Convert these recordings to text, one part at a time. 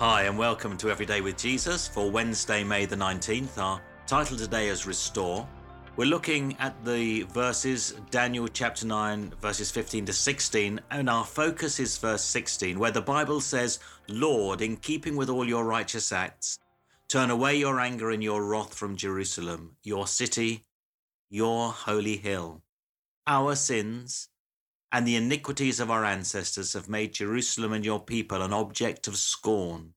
Hi, and welcome to Everyday with Jesus for Wednesday, May the 19th. Our title today is Restore. We're looking at the verses, Daniel chapter 9, verses 15 to 16, and our focus is verse 16, where the Bible says, Lord, in keeping with all your righteous acts, turn away your anger and your wrath from Jerusalem, your city, your holy hill. Our sins and the iniquities of our ancestors have made Jerusalem and your people an object of scorn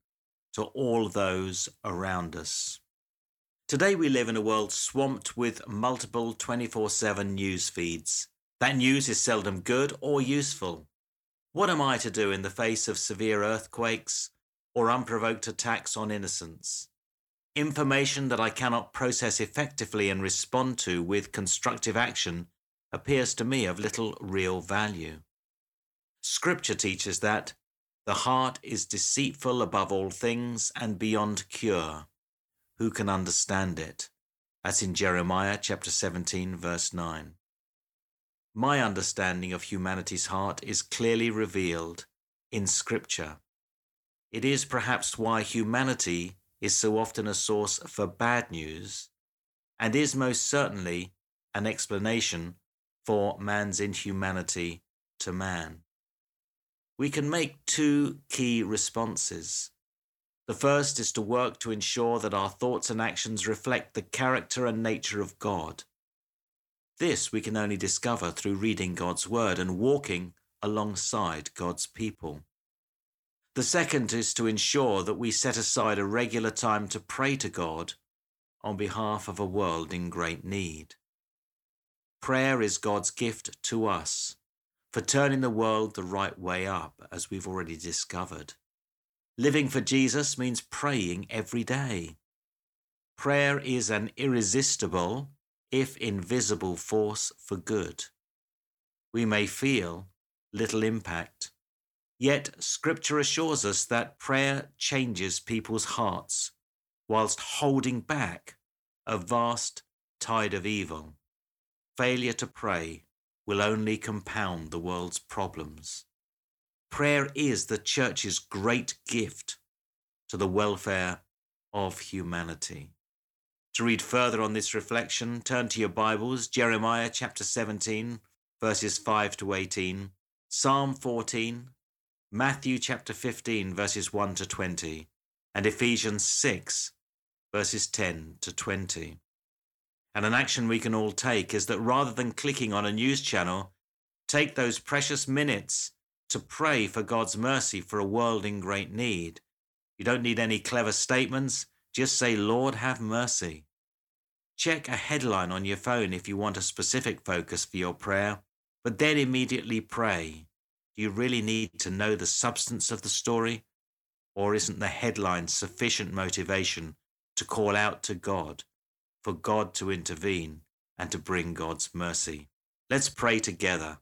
to all those around us. Today we live in a world swamped with multiple 24 7 news feeds. That news is seldom good or useful. What am I to do in the face of severe earthquakes or unprovoked attacks on innocents? Information that I cannot process effectively and respond to with constructive action appears to me of little real value. Scripture teaches that the heart is deceitful above all things and beyond cure. Who can understand it? That's in Jeremiah chapter 17, verse 9. My understanding of humanity's heart is clearly revealed in Scripture. It is perhaps why humanity is so often a source for bad news, and is most certainly an explanation for man's inhumanity to man. We can make two key responses. The first is to work to ensure that our thoughts and actions reflect the character and nature of God. This we can only discover through reading God's Word and walking alongside God's people. The second is to ensure that we set aside a regular time to pray to God on behalf of a world in great need. Prayer is God's gift to us for turning the world the right way up, as we've already discovered. Living for Jesus means praying every day. Prayer is an irresistible, if invisible, force for good. We may feel little impact, yet Scripture assures us that prayer changes people's hearts whilst holding back a vast tide of evil failure to pray will only compound the world's problems. Prayer is the church's great gift to the welfare of humanity. To read further on this reflection, turn to your Bibles, Jeremiah chapter 17, verses 5 to 18, Psalm 14, Matthew chapter 15, verses 1 to 20, and Ephesians 6, verses 10 to 20. And an action we can all take is that rather than clicking on a news channel, take those precious minutes to pray for God's mercy for a world in great need. You don't need any clever statements, just say, Lord, have mercy. Check a headline on your phone if you want a specific focus for your prayer, but then immediately pray. Do you really need to know the substance of the story? Or isn't the headline sufficient motivation to call out to God for God to intervene and to bring God's mercy. Let's pray together.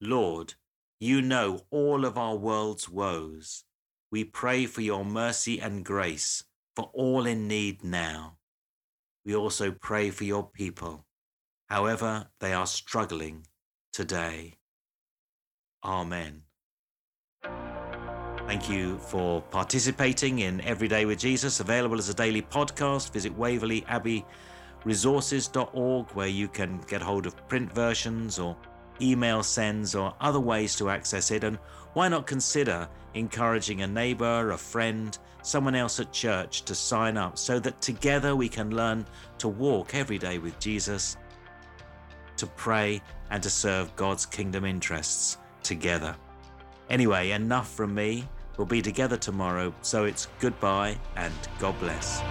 Lord, you know all of our world's woes. We pray for your mercy and grace for all in need now. We also pray for your people, however they are struggling today. Amen. Thank you for participating in Everyday with Jesus, available as a daily podcast. Visit Waverley Abbey resources.org where you can get hold of print versions or email sends or other ways to access it. And why not consider encouraging a neighbor, a friend, someone else at church to sign up so that together we can learn to walk every day with Jesus, to pray, and to serve God's kingdom interests together. Anyway, enough from me. We'll be together tomorrow, so it's goodbye and God bless.